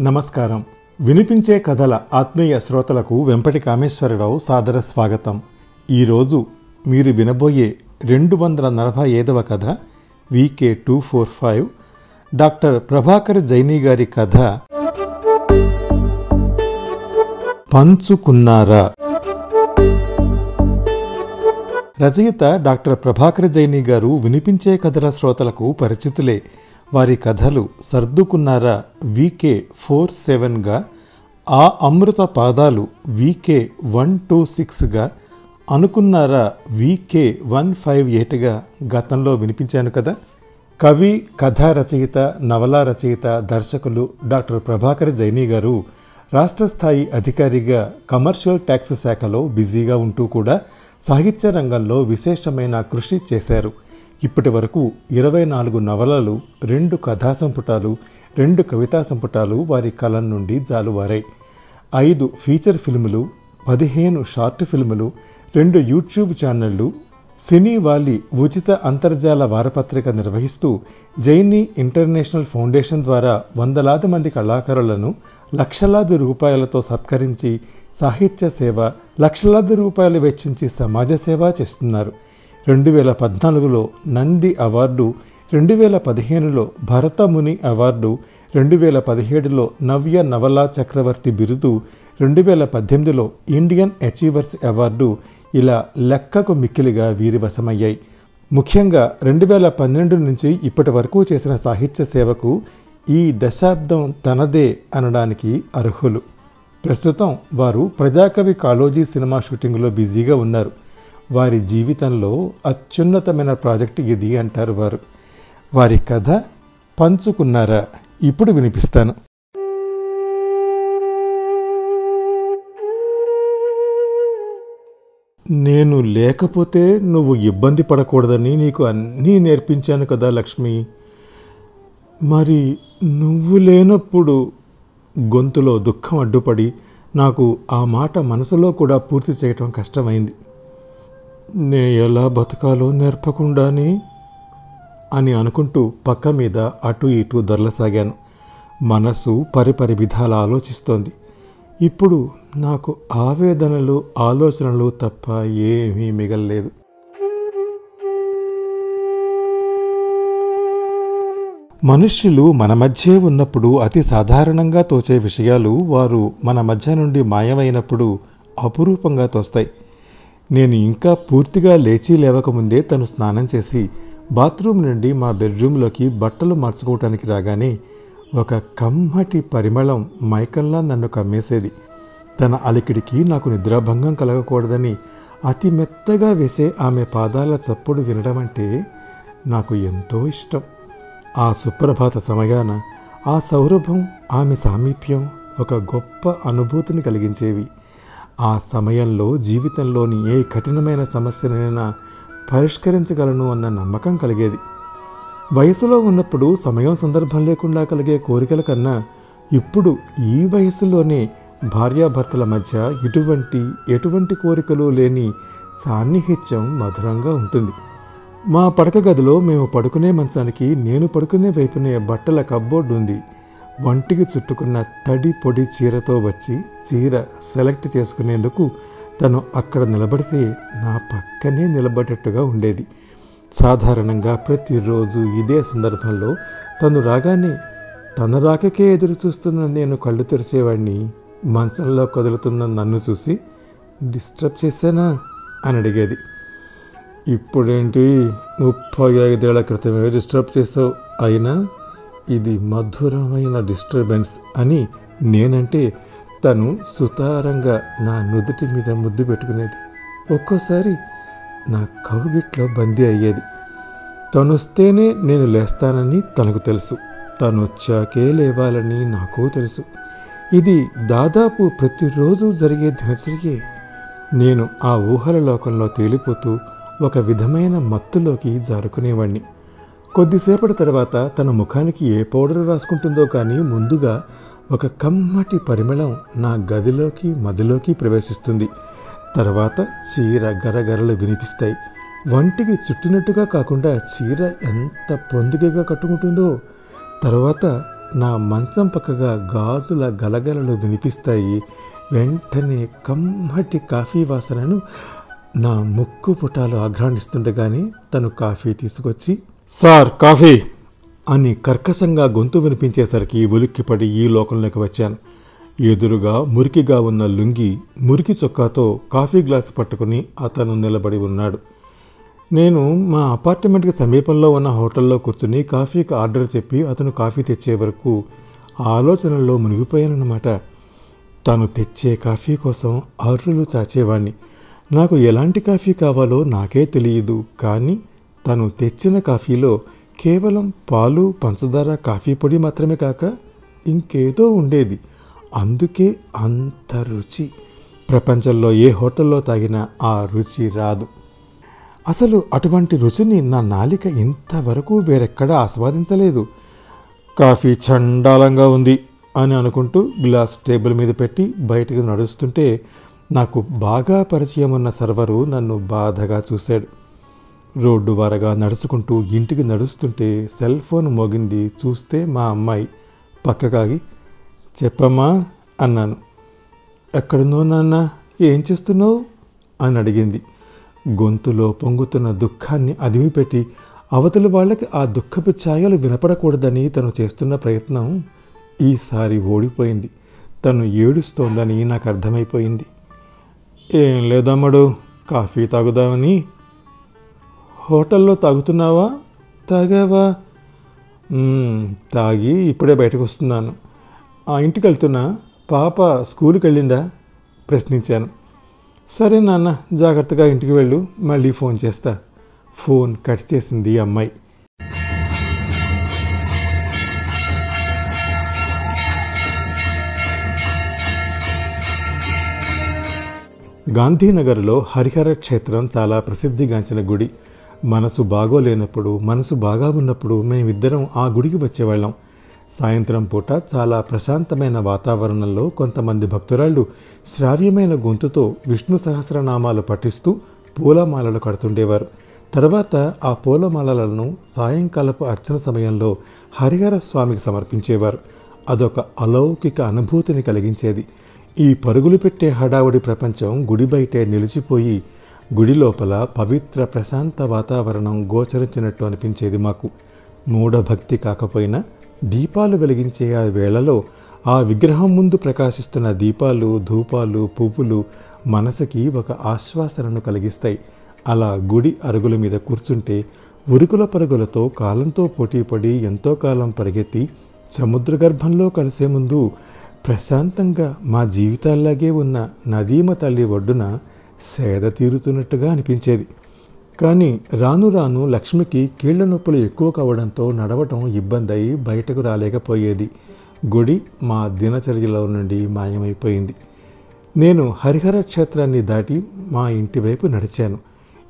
నమస్కారం. వినిపించే కథల ఆత్మీయ శ్రోతలకు వెంపటి కామేశ్వరరావు సాదర స్వాగతం. ఈరోజు మీరు వినబోయే రెండు వందల నలభై ఐదవ కథ V K two four five doctor Prabhakar Jaini గారి కథ. పంచుకున్నారా? రచయిత డాక్టర్ ప్రభాకర్ జైని గారు వినిపించే కథల శ్రోతలకు పరిచితులే. వారి కథలు సర్దుకున్నారా వీకే ఫోర్ సెవెన్గా ఆ అమృత పాదాలు వీకే వన్ టూ సిక్స్గా అనుకున్నారా వీకే వన్ ఫైవ్ ఎయిట్గా గతంలో వినిపించాను కదా? కవి కథా రచయిత నవలా రచయిత దర్శకులు డాక్టర్ ప్రభాకర్ జైని గారు రాష్ట్ర స్థాయి అధికారిగా కమర్షియల్ ట్యాక్స్ శాఖలో బిజీగా ఉంటూ కూడా సాహిత్య రంగంలో విశేషమైన కృషి చేశారు. ఇప్పటి వరకు ఇరవై నాలుగు నవలలు రెండు కథా సంపుటాలు రెండు కవితా సంపుటాలు వారి కలం నుండి జాలువారాయి. ఐదు ఫీచర్ ఫిల్ములు పదిహేను షార్ట్ ఫిల్ములు రెండు యూట్యూబ్ ఛానళ్ళు సినీ వాలి ఉచిత అంతర్జాల వారపత్రిక నిర్వహిస్తూ జైనీ ఇంటర్నేషనల్ ఫౌండేషన్ ద్వారా వందలాది మంది కళాకారులను లక్షలాది రూపాయలతో సత్కరించి సాహిత్య సేవ లక్షలాది రూపాయలు వెచ్చించి సమాజ సేవ చేస్తున్నారు. రెండు వేల పద్నాలుగులో నంది అవార్డు రెండు వేల పదిహేనులో భరతముని అవార్డు రెండు వేల పదిహేడులో నవ్య నవలా చక్రవర్తి బిరుదు రెండు వేల పద్దెనిమిదిలో ఇండియన్ అచీవర్స్ అవార్డు ఇలా లెక్కకు మిక్కిలిగా వీరివశమయ్యాయి. ముఖ్యంగా రెండు వేల పన్నెండు నుంచి ఇప్పటి వరకు చేసిన సాహిత్య సేవకు ఈ దశాబ్దం తనదే అనడానికి అర్హులు. ప్రస్తుతం వారు ప్రజాకవి కాళోజీ సినిమా షూటింగ్లో బిజీగా ఉన్నారు. వారి జీవితంలో అత్యున్నతమైన ప్రాజెక్ట్ ఇది అంటారు వారు. వారి కథ పంచుకున్నారా? ఇప్పుడు వినిపిస్తాను. నేను లేకపోతే నువ్వు ఇబ్బంది పడకూడదని నీకు అన్నీ నేర్పించాను కదా లక్ష్మి. మరి నువ్వు లేనప్పుడు గొంతులో దుఃఖం అడ్డుపడి నాకు ఆ మాట మనసులో కూడా పూర్తి చేయటం కష్టమైంది. నే ఎలా బతకాలో నేర్పకుండానే అని అనుకుంటూ పక్క మీద అటు ఇటు దొరలసాగాను మనసు పరిపరి విధాల ఆలోచిస్తోంది. ఇప్పుడు నాకు ఆవేదనలు ఆలోచనలు తప్ప ఏమీ మిగలలేదు. మనుష్యులు మన మధ్యే ఉన్నప్పుడు అతి సాధారణంగా తోచే విషయాలు వారు మన మధ్య నుండి మాయమైనప్పుడు అపురూపంగా తోస్తాయి. నేను ఇంకా పూర్తిగా లేచి లేవకముందే తను స్నానం చేసి బాత్రూమ్ నుండి మా బెడ్రూమ్లోకి బట్టలు మార్చుకోవటానికి రాగానే ఒక కమ్మటి పరిమళం మైకల్లా నన్ను కమ్మేసేది. తన అలికిడికి నాకు నిద్రాభంగం కలగకూడదని అతి మెత్తగా వేసే ఆమె పాదాల చప్పుడు వినడం అంటే నాకు ఎంతో ఇష్టం. ఆ సుప్రభాత సమయాన ఆ సౌరభం ఆమె సామీప్యం ఒక గొప్ప అనుభూతిని కలిగించేవి. ఆ సమయంలో జీవితంలోని ఏ కఠినమైన సమస్యనైనా పరిష్కరించగలను అన్న నమ్మకం కలిగేది. వయసులో ఉన్నప్పుడు సమయం సందర్భం లేకుండా కలిగే కోరికల కన్నా ఇప్పుడు ఈ వయసులోనే భార్యాభర్తల మధ్య ఇటువంటి ఎటువంటి కోరికలు లేని సాన్నిహిత్యం మధురంగా ఉంటుంది. మా పడక గదిలో మేము పడుకునే మంచానికి నేను పడుకునే వైపునే బట్టల కబ్బోర్డు ఉంది. వంటికి చుట్టుకున్న తడి పొడి చీరతో వచ్చి చీర సెలెక్ట్ చేసుకునేందుకు తను అక్కడ నిలబడితే నా పక్కనే నిలబడేట్టుగా ఉండేది. సాధారణంగా ప్రతిరోజు ఇదే సందర్భంలో తను రాగానే తన రాకకే ఎదురు చూస్తున్న నేను కళ్ళు తెరిచేవాడిని మంచంలో కదులుతున్న నన్ను చూసి డిస్టర్బ్ చేశానా? అని అడిగేది. ఇప్పుడేంటి? ముప్పై ఐదేళ్ళ క్రితమే డిస్టర్బ్ చేసావు అయినా ఇది మధురమైన డిస్టర్బెన్స్ అని నేనంటే తను సుతారంగా నా నుదుటి మీద ముద్దు పెట్టుకునేది. ఒక్కోసారి నా కౌగిట్లో బందీ అయ్యేది. తనొస్తేనే నేను లేస్తానని తనకు తెలుసు. తను వచ్చాకే లేవాలని నాకు తెలుసు. ఇది దాదాపు ప్రతిరోజు జరిగే దినచర్యే. నేను ఆ ఊహల లోకంలో తేలిపోతూ ఒక విధమైన మత్తులోకి జారుకునేవాణ్ణి. కొద్దిసేపటి తర్వాత తన ముఖానికి ఏ పౌడర్ రాసుకుంటుందో కానీ ముందుగా ఒక కమ్మటి పరిమళం నా గదిలోకి మదిలోకి ప్రవేశిస్తుంది. తర్వాత చీర గరగరలు వినిపిస్తాయి. వంటికి చుట్టినట్టుగా కాకుండా చీర ఎంత పొందికగా కట్టుకుంటుందో తర్వాత నా మంచం పక్కగా గాజుల గలగలలు వినిపిస్తాయి. వెంటనే కమ్మటి కాఫీ వాసనను నా ముక్కు పుటాలు ఆఘ్రాణిస్తుండగానే తను కాఫీ తీసుకొచ్చి సార్ కాఫీ. అని కర్కశంగా గొంతు వినిపించేసరికి ఉలిక్కిపడి ఈ లోకంలోకి వచ్చాను. ఎదురుగా మురికిగా ఉన్న లుంగి మురికి చొక్కాతో కాఫీ గ్లాసు పట్టుకుని అతను నిలబడి ఉన్నాడు. నేను మా అపార్ట్మెంట్కి సమీపంలో ఉన్న హోటల్లో కూర్చుని కాఫీకి ఆర్డర్ చెప్పి అతను కాఫీ తెచ్చే వరకు ఆలోచనల్లో మునిగిపోయానన్నమాట. తను తెచ్చే కాఫీ కోసం అర్రులు చాచేవాణ్ణి. నాకు ఎలాంటి కాఫీ కావాలో నాకే తెలియదు కానీ తను తెచ్చిన కాఫీలో కేవలం పాలు పంచదార కాఫీ పొడి మాత్రమే కాక ఇంకేదో ఉండేది. అందుకే అంత రుచి. ప్రపంచంలో ఏ హోటల్లో తాగినా ఆ రుచి రాదు. అసలు అటువంటి రుచిని నా నాలిక ఇంతవరకు వేరెక్కడా ఆస్వాదించలేదు. కాఫీ చండాలంగా ఉంది అని అనుకుంటూ గ్లాస్ టేబుల్ మీద పెట్టి బయటకు నడుస్తుంటే నాకు బాగా పరిచయం ఉన్న సర్వరు నన్ను బాధగా చూశాడు. రోడ్డు వారగా నడుచుకుంటూ ఇంటికి నడుస్తుంటే సెల్ ఫోన్ మోగింది. చూస్తే మా అమ్మాయి పక్కకాగి చెప్పమ్మా అన్నాను. ఎక్కడున్నావు నాన్న? ఏం చేస్తున్నావు? అని అడిగింది. గొంతులో పొంగుతున్న దుఃఖాన్ని అదిమిపెట్టి అవతలి వాళ్ళకి ఆ దుఃఖపు ఛాయలు వినపడకూడదని తను చేస్తున్న ప్రయత్నం ఈసారి ఓడిపోయింది. తను ఏడుస్తోందని నాకు అర్థమైపోయింది. ఏం లేదమ్మడు కాఫీ తాగుదామని హోటల్లో తాగుతున్నావా? తాగావా? తాగి ఇప్పుడే బయటకు వస్తున్నాను ఆ ఇంటికి వెళ్తున్నా పాప స్కూల్కి వెళ్ళిందా ప్రశ్నించాను. సరే నాన్న జాగ్రత్తగా ఇంటికి వెళ్ళు మళ్ళీ ఫోన్ చేస్తా. ఫోన్ కట్ చేసింది అమ్మాయి. గాంధీనగర్లో హరిహర క్షేత్రం చాలా ప్రసిద్ధిగాంచిన గుడి. మనసు బాగోలేనప్పుడు మనసు బాగా ఉన్నప్పుడు మేమిద్దరం ఆ గుడికి వచ్చేవాళ్ళం. సాయంత్రం పూట చాలా ప్రశాంతమైన వాతావరణంలో కొంతమంది భక్తురాళ్ళు శ్రావ్యమైన గొంతుతో విష్ణు సహస్రనామాలు పఠిస్తూ పూలమాలలు కడుతుండేవారు. తర్వాత ఆ పూలమాలలను సాయంకాలపు అర్చన సమయంలో హరిహర స్వామికి సమర్పించేవారు. అదొక అలౌకిక అనుభూతిని కలిగించేది. ఈ పరుగులు పెట్టే హడావుడి ప్రపంచం గుడి బయటే నిలిచిపోయి గుడి లోపల పవిత్ర ప్రశాంత వాతావరణం గోచరించినట్టు అనిపించేది మాకు. మూఢభక్తి కాకపోయినా దీపాలు వెలిగించే ఆ వేళలో ఆ విగ్రహం ముందు ప్రకాశిస్తున్న దీపాలు ధూపాలు పువ్వులు మనసుకి ఒక ఆశ్వాసనను కలిగిస్తాయి. అలా గుడి అరుగుల మీద కూర్చుంటే ఉరుకుల పరుగులతో కాలంతో పోటీపడి ఎంతో కాలం పరిగెత్తి సముద్ర గర్భంలో కలిసే ముందు ప్రశాంతంగా మా జీవితాల్లాగే ఉన్న నదీమ తల్లి ఒడ్డున సేద తీరుతున్నట్టుగా అనిపించేది. కానీ రాను రాను లక్ష్మికి కీళ్ళ నొప్పులు ఎక్కువ కావడంతో నడవటం ఇబ్బంది అయి బయటకు రాలేకపోయేది. గుడి మా దినచర్యలో నుండి మాయమైపోయింది. నేను హరిహర క్షేత్రాన్ని దాటి మా ఇంటి వైపు నడిచాను.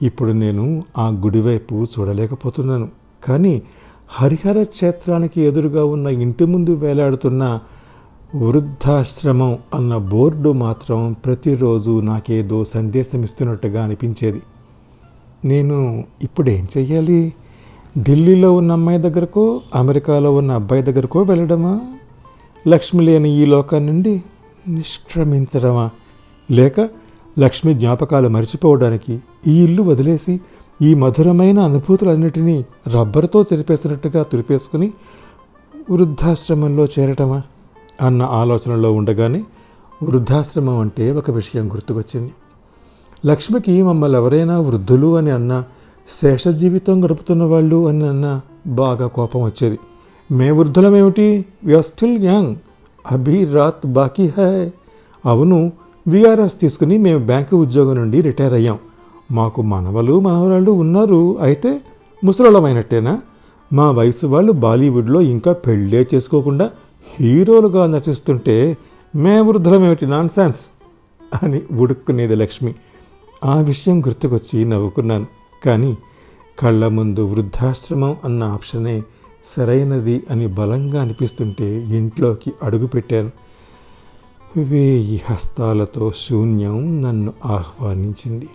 ఇప్పుడు నేను ఆ గుడి వైపు చూడలేకపోతున్నాను. కానీ హరిహర క్షేత్రానికి ఎదురుగా ఉన్న ఇంటి ముందు వేలాడుతున్న వృద్ధాశ్రమం అన్న బోర్డు మాత్రం ప్రతిరోజు నాకేదో సందేశం ఇస్తున్నట్టుగా అనిపించేది. నేను ఇప్పుడు ఏం చెయ్యాలి? ఢిల్లీలో ఉన్న అమ్మాయి దగ్గరకో అమెరికాలో ఉన్న అబ్బాయి దగ్గరకో వెళ్ళడమా? లక్ష్మి లేని ఈ లోకం నుండి నిష్క్రమించడమా? లేక లక్ష్మి జ్ఞాపకాలు మరిచిపోవడానికి ఈ ఇల్లు వదిలేసి ఈ మధురమైన అనుభూతులన్నిటినీ రబ్బరుతో చెరిపేసినట్టుగా తురిపేసుకుని వృద్ధాశ్రమంలో చేరటమా? అన్న ఆలోచనలో ఉండగానే వృద్ధాశ్రమం అంటే ఒక విషయం గుర్తుకొచ్చింది. లక్ష్మికి మమ్మల్ని ఎవరైనా వృద్ధులు అని అన్న శేష జీవితం గడుపుతున్న వాళ్ళు అని అన్న బాగా కోపం వచ్చేది. మే వృద్ధులమేమిటి? వీఆర్ స్టిల్ యంగ్ అభి రాత్ బాకీ హై. అవును విఆర్ఎస్ తీసుకుని మేము బ్యాంకు ఉద్యోగం నుండి రిటైర్ అయ్యాం. మాకు మనవలు మనవరాళ్ళు ఉన్నారు. అయితే ముసలమైనట్టేనా మా వయసు వాళ్ళు బాలీవుడ్లో ఇంకా పెళ్ళే చేసుకోకుండా హీరోలుగా నటిస్తుంటే మే వృద్ధులమేమిటి నాన్ సెన్స్ అని ఉడుక్కునేది లక్ష్మి. ఆ విషయం గుర్తుకొచ్చి నవ్వుకున్నాను. కానీ కళ్ళ ముందు వృద్ధాశ్రమం అన్న ఆప్షనే సరైనది అని బలంగా అనిపిస్తుంటే ఇంట్లోకి అడుగుపెట్టాను వేయి హస్తాలతో శూన్యం నన్ను ఆహ్వానించింది.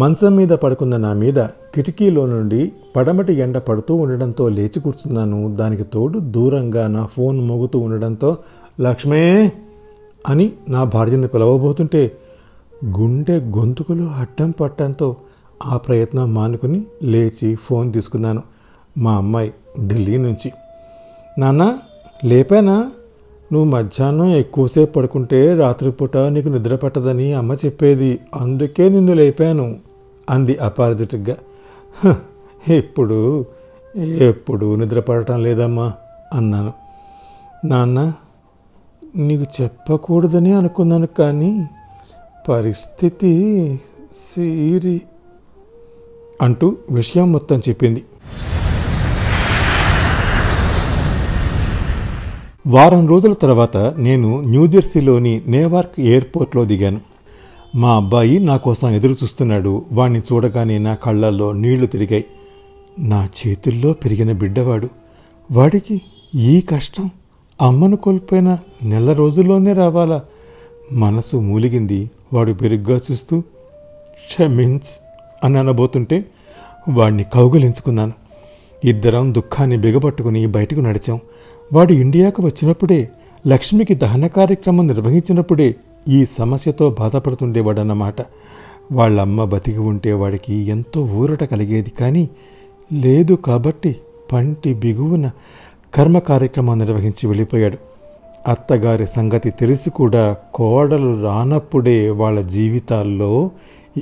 మంచం మీద పడుకున్న నా మీద కిటికీలో నుండి పడమటి ఎండ పడుతూ ఉండడంతో లేచి కూర్చున్నాను. దానికి తోడు దూరంగా నా ఫోన్ మోగుతూ ఉండడంతో లక్ష్మే! అని నా భార్యని పిలవబోతుంటే గుండె గొంతుకులు అడ్డం పట్టడంతో ఆ ప్రయత్నం మానుకుని లేచి ఫోన్ తీసుకున్నాను మా అమ్మాయి ఢిల్లీ నుంచి. నాన్న లేపానా? నువ్వు మధ్యాహ్నం ఎక్కువసేపు పడుకుంటే రాత్రిపూట నీకు నిద్ర పట్టదని అమ్మ చెప్పేది. అందుకే నిన్ను లేపాను అంది అపారజిటిక్గా. ఇప్పుడు ఎప్పుడు నిద్రపడటం లేదమ్మా అన్నాను. నాన్న నీకు చెప్పకూడదని అనుకున్నాను కానీ పరిస్థితి సీరి అంటూ విషయం మొత్తం చెప్పింది. వారం రోజుల తర్వాత నేను న్యూజెర్సీలోని నేవార్క్ ఎయిర్పోర్ట్లో దిగాను. మా అబ్బాయి నా కోసం ఎదురు చూస్తున్నాడు. వాణ్ణి చూడగానే నా కళ్ళల్లో నీళ్ళు తిరిగాయి. నా చేతుల్లో పెరిగిన బిడ్డవాడు. వాడికి ఈ కష్టం అమ్మను కోల్పోయిన నెల రోజుల్లోనే రావాలా? మనసు మూలిగింది. వాడు పెరుగ్గా చూస్తూ క్షమించ్ అని అనబోతుంటే వాడిని కౌగులించుకున్నాను. ఇద్దరం దుఃఖాన్ని బిగపట్టుకుని బయటకు నడిచాం. వాడు ఇండియాకు వచ్చినప్పుడే లక్ష్మికి దహన కార్యక్రమం నిర్వహించినప్పుడే ఈ సమస్యతో బాధపడుతుండేవాడన్నమాట. వాళ్ళమ్మ బతికి ఉంటే వాడికి ఎంతో ఊరట కలిగేది కానీ లేదు కాబట్టి పంటి బిగువున కర్మ కార్యక్రమం నిర్వహించి వెళ్ళిపోయాడు. అత్తగారి సంగతి తెలిసి కూడా కోడలు రానప్పుడే వాళ్ళ జీవితాల్లో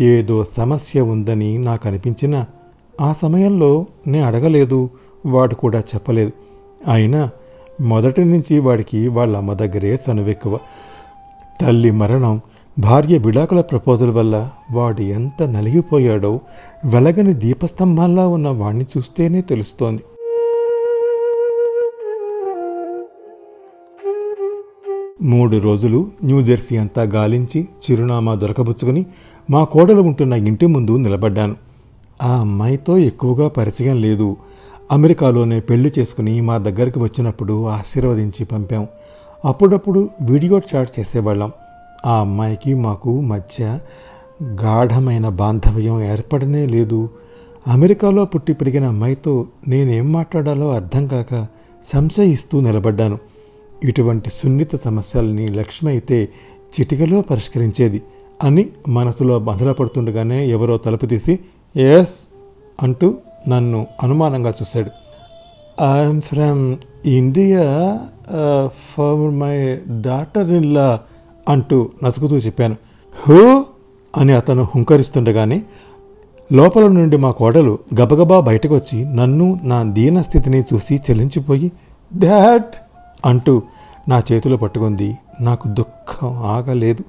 ఏదో సమస్య ఉందని నాకు అనిపించిన ఆ సమయంలో నేను అడగలేదు వాడు కూడా చెప్పలేదు. అయినా మొదటి నుంచి వాడికి వాళ్ళ అమ్మ దగ్గరే చనువెక్కువ. తల్లి మరణం భార్య విడాకుల ప్రపోజల్ వల్ల వాడు ఎంత నలిగిపోయాడో వెలగని దీపస్తంభంలా ఉన్న వాణ్ణి చూస్తేనే తెలుస్తోంది. మూడు రోజులు న్యూజెర్సీ అంతా గాలించి చిరునామా దొరకబుచ్చుకుని మా కోడలు ఉంటున్న ఇంటి ముందు నిలబడ్డాను. ఆ అమ్మాయితో ఎక్కువగా పరిచయం లేదు. అమెరికాలోనే పెళ్ళి చేసుకుని మా దగ్గరికి వచ్చినప్పుడు ఆశీర్వదించి పంపాం. అప్పుడప్పుడు వీడియో చాట్ చేసేవాళ్ళం. ఆ అమ్మాయికి మాకు మధ్య గాఢమైన బాంధవ్యం ఏర్పడనే లేదు. అమెరికాలో పుట్టి పెరిగిన అమ్మాయితో నేనేం మాట్లాడాలో అర్థం కాక సంశయిస్తూ నిలబడ్డాను. ఇటువంటి సున్నిత సమస్యల్ని లక్ష్మి అయితే చిటికలో పరిష్కరించేది అని మనసులో పడుతుండగానే ఎవరో తలుపు తీసి ఎస్ అంటూ నన్ను అనుమానంగా చూశాడు. I'm from India for my daughter ఇల్లా అంటూ నసుకుతూ చెప్పాను. హూ అని అతను హుంకరిస్తుండగానే లోపల నుండి మా కోడలు గబగబా బయటకు వచ్చి నన్ను నా దీన స్థితిని చూసి చెల్లించిపోయి డాడ్ అంటూ నా చేతులు పట్టుకుంది. నాకు దుఃఖం ఆగలేదు.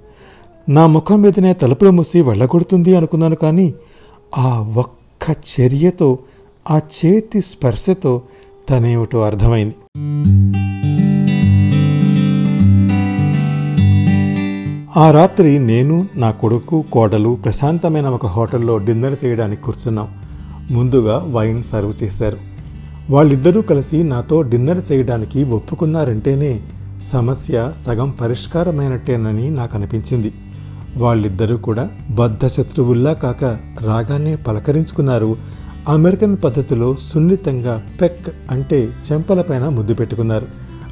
నా ముఖం మీదనే తలుపులు మూసి వెళ్ళగొడుతుంది అనుకున్నాను కానీ ఆ ఒక్క చర్యతో ఆ చేతి స్పర్శతో తనేమిటో అర్థమైంది. ఆ రాత్రి నేను నా కొడుకు కోడలు ప్రశాంతమైన ఒక హోటల్లో డిన్నర్ చేయడానికి కూర్చున్నాం. ముందుగా వైన్ సర్వ్ చేశారు. వాళ్ళిద్దరూ కలిసి నాతో డిన్నర్ చేయడానికి ఒప్పుకున్నారంటేనే సమస్య సగం పరిష్కారమైనట్టేనని నాకు అనిపించింది వాళ్ళిద్దరూ కూడా బద్ధ శత్రువుల్లా కాక రాగానే పలకరించుకున్నారు. అమెరికన్ పద్ధతిలో సున్నితంగా పెక్ అంటే చెంపలపైన ముద్దు పెట్టుకున్నారు.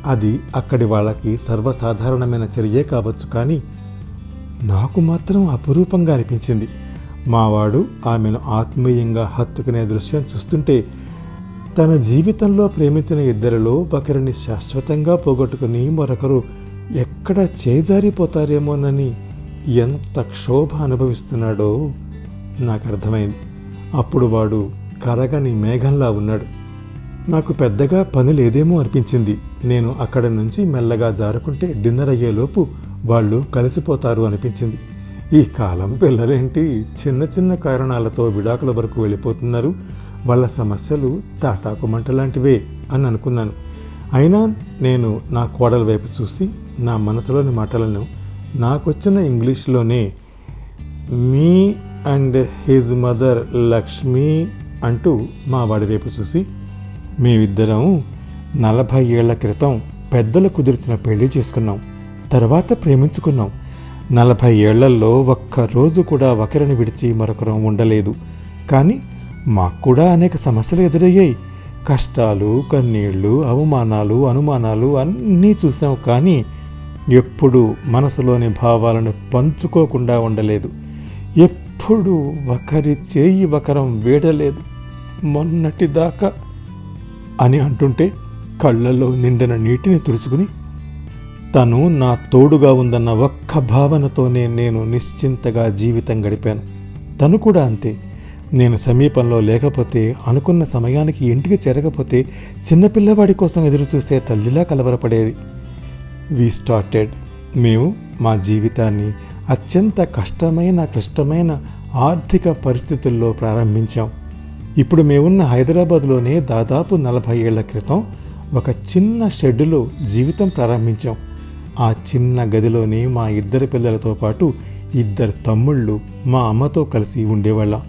అది అక్కడి వాళ్ళకి సర్వసాధారణమైన చర్యే కావచ్చు కానీ నాకు మాత్రం అపురూపంగా అనిపించింది. మావాడు ఆమెను ఆత్మీయంగా హత్తుకునే దృశ్యం చూస్తుంటే తన జీవితంలో ప్రేమించిన ఇద్దరిలో ఒకరిని శాశ్వతంగా పోగొట్టుకుని మరొకరు ఎక్కడ చేజారిపోతారేమోనని ఎంత క్షోభ అనుభవిస్తున్నాడో నాకు అర్థమైంది. అప్పుడు వాడు కరగని మేఘంలా ఉన్నాడు. నాకు పెద్దగా పని లేదేమో అనిపించింది. నేను అక్కడి నుంచి మెల్లగా జారుకుంటే డిన్నర్ అయ్యేలోపు వాళ్ళు కలిసిపోతారు అనిపించింది. ఈ కాలం పిల్లలేంటి? చిన్న చిన్న కారణాలతో విడాకుల వరకు వెళ్ళిపోతున్నారు. వాళ్ళ సమస్యలు తాటాకు మంట లాంటివే అని అనుకున్నాను. అయినా నేను నా కోడల వైపు చూసి నా మనసులోని మాటలను నాకొచ్చిన ఇంగ్లీష్లోనే me and his mother Lakshmi అంటూ మా వాడి వైపు చూసి మేమిద్దరం నలభై ఏళ్ళ క్రితం పెద్దలు కుదిర్చిన పెళ్ళి చేసుకున్నాం. తర్వాత ప్రేమించుకున్నాం. నలభై ఏళ్ళలో ఒక్క రోజు కూడా ఒకరిని విడిచి మరొకరం ఉండలేదు. కానీ మాకు కూడా అనేక సమస్యలు ఎదురయ్యాయి. కష్టాలు కన్నీళ్ళు అవమానాలు అనుమానాలు అన్నీ చూసాం కానీ ఎప్పుడు మనసులోని భావాలను పంచుకోకుండా ఉండలేదు. ఎప్పుడు ఒకరి చేయి ఒకరం వేడలేదు. మొన్నటి దాకా అని అంటుంటే కళ్ళల్లో నిండిన నీటిని తుడుచుకుని తను నా తోడుగా ఉందన్న ఒక్క భావనతోనే నేను నిశ్చింతగా జీవితం గడిపాను. తను కూడా అంతే. నేను సమీపంలో లేకపోతే అనుకున్న సమయానికి ఇంటికి చేరకపోతే చిన్నపిల్లవాడి కోసం ఎదురుచూసే తల్లిలా కలవరపడేది. వి స్టార్టెడ్ మేము మా జీవితాన్ని అత్యంత కష్టమైన క్లిష్టమైన ఆర్థిక పరిస్థితుల్లో ప్రారంభించాం. ఇప్పుడు మేమున్న హైదరాబాద్లోనే దాదాపు నలభై ఏళ్ళ క్రితం ఒక చిన్న షెడ్డులో జీవితం ప్రారంభించాం. ఆ చిన్న గదిలోనే మా ఇద్దరు పిల్లలతో పాటు ఇద్దరు తమ్ముళ్ళు మా అమ్మతో కలిసి ఉండేవాళ్ళం.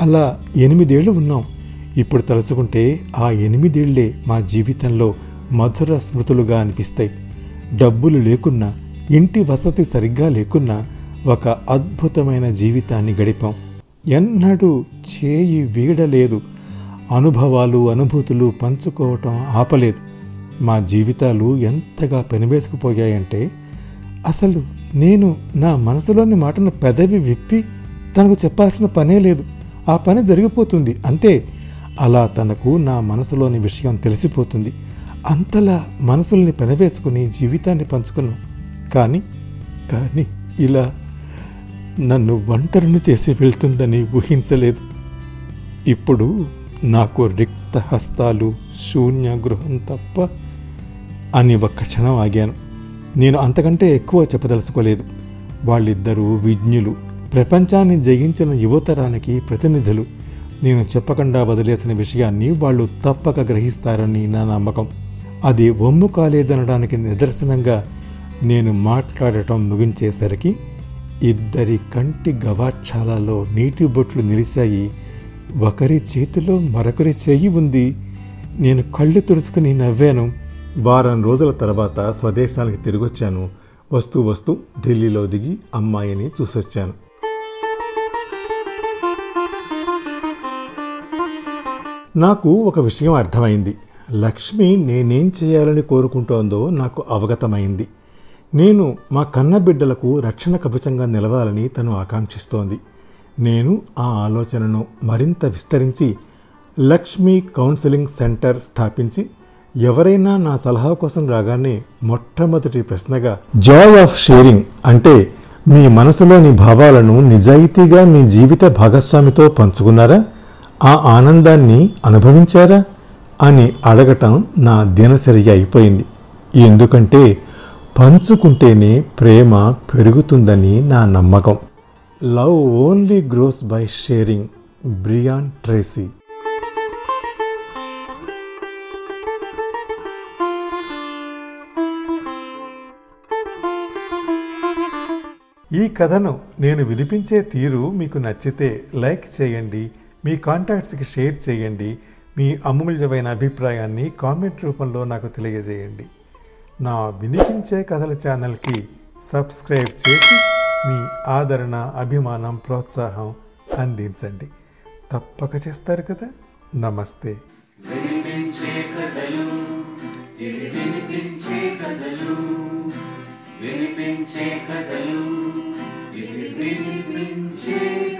అలా ఎనిమిదేళ్ళు ఉన్నాం. ఇప్పుడు తలుచుకుంటే ఆ ఎనిమిదేళ్ళే మా జీవితంలో మధుర స్మృతులుగా అనిపిస్తాయి. డబ్బులు లేకున్నా ఇంటి వసతి సరిగ్గా లేకున్నా ఒక అద్భుతమైన జీవితాన్ని గడిపాం. ఎన్నడూ చేయి వీడలేదు. అనుభవాలు అనుభూతులు పంచుకోవటం ఆపలేదు. మా జీవితాలు ఎంతగా పెనవేసుకుపోయాయంటే అసలు నేను నా మనసులోని మాటను పెదవి విప్పి తనకు చెప్పాల్సిన పనే లేదు. ఆ పని జరిగిపోతుంది. అంతే అలా తనకు నా మనసులోని విషయం తెలిసిపోతుంది. అంతలా మనసుల్ని పెనవేసుకుని జీవితాన్ని పంచుకున్నాం. కానీ కానీ ఇలా నన్ను ఒంటరిని చేసి వెళ్తుందని ఊహించలేదు. ఇప్పుడు నాకు రిక్త హస్తాలు శూన్య గృహం తప్ప అని ఒక్క క్షణం ఆగాను. నేను అంతకంటే ఎక్కువ చెప్పదలుచుకోలేదు. వాళ్ళిద్దరూ విజ్ఞులు. ప్రపంచాన్ని జయించిన యువతరానికి ప్రతినిధులు. నేను చెప్పకుండా వదిలేసిన విషయాన్ని వాళ్ళు తప్పక గ్రహిస్తారని నా నమ్మకం. అది ఒమ్ము కాలేదనడానికి నిదర్శనంగా నేను మాట్లాడటం ముగించేసరికి ఇద్దరి కంటి గవాక్షాలలో నీటి బొట్లు నిలిచాయి. ఒకరి చేతిలో మరొకరి చేయి ఉంది. నేను కళ్ళు తుడుచుకుని నవ్వాను. వారం రోజుల తర్వాత స్వదేశానికి తిరిగొచ్చాను. వస్తూ వస్తూ ఢిల్లీలో దిగి అమ్మాయిని చూసొచ్చాను. నాకు ఒక విషయం అర్థమైంది. లక్ష్మి నేనేం చేయాలని కోరుకుంటోందో నాకు అవగతమైంది. నేను మా కన్న బిడ్డలకు రక్షణ కవచంగా నిలవాలని తను ఆకాంక్షిస్తోంది. నేను ఆ ఆలోచనను మరింత విస్తరించి లక్ష్మీ కౌన్సిలింగ్ సెంటర్ స్థాపించి ఎవరైనా నా సలహా కోసం రాగానే మొట్టమొదటి ప్రశ్నగా జాయ్ ఆఫ్ షేరింగ్ అంటే మీ మనసులోని భావాలను నిజాయితీగా మీ జీవిత భాగస్వామితో పంచుకున్నారా? ఆ ఆనందాన్ని అనుభవించారా? అని అడగటం నా దినచర్య అయిపోయింది. ఎందుకంటే పంచుకుంటేనే ప్రేమ పెరుగుతుందని నా నమ్మకం. Love only grows by sharing Brian Tracy ఈ కథను నేను వినిపించే తీరు మీకు నచ్చితే లైక్ చేయండి మీ కాంటాక్ట్స్కి షేర్ చేయండి మీ అమూల్యమైన అభిప్రాయాన్ని కామెంట్ రూపంలో నాకు తెలియజేయండి. నా వినిపించే కథల ఛానల్కి సబ్స్క్రైబ్ చేసి మీ ఆదరణ అభిమానం ప్రోత్సాహం అందించండి. తప్పక చేస్తారు కదా? నమస్తే. వినిపించే కథలు వినిపించే కథలు వినిపించే కథలు. Jesus.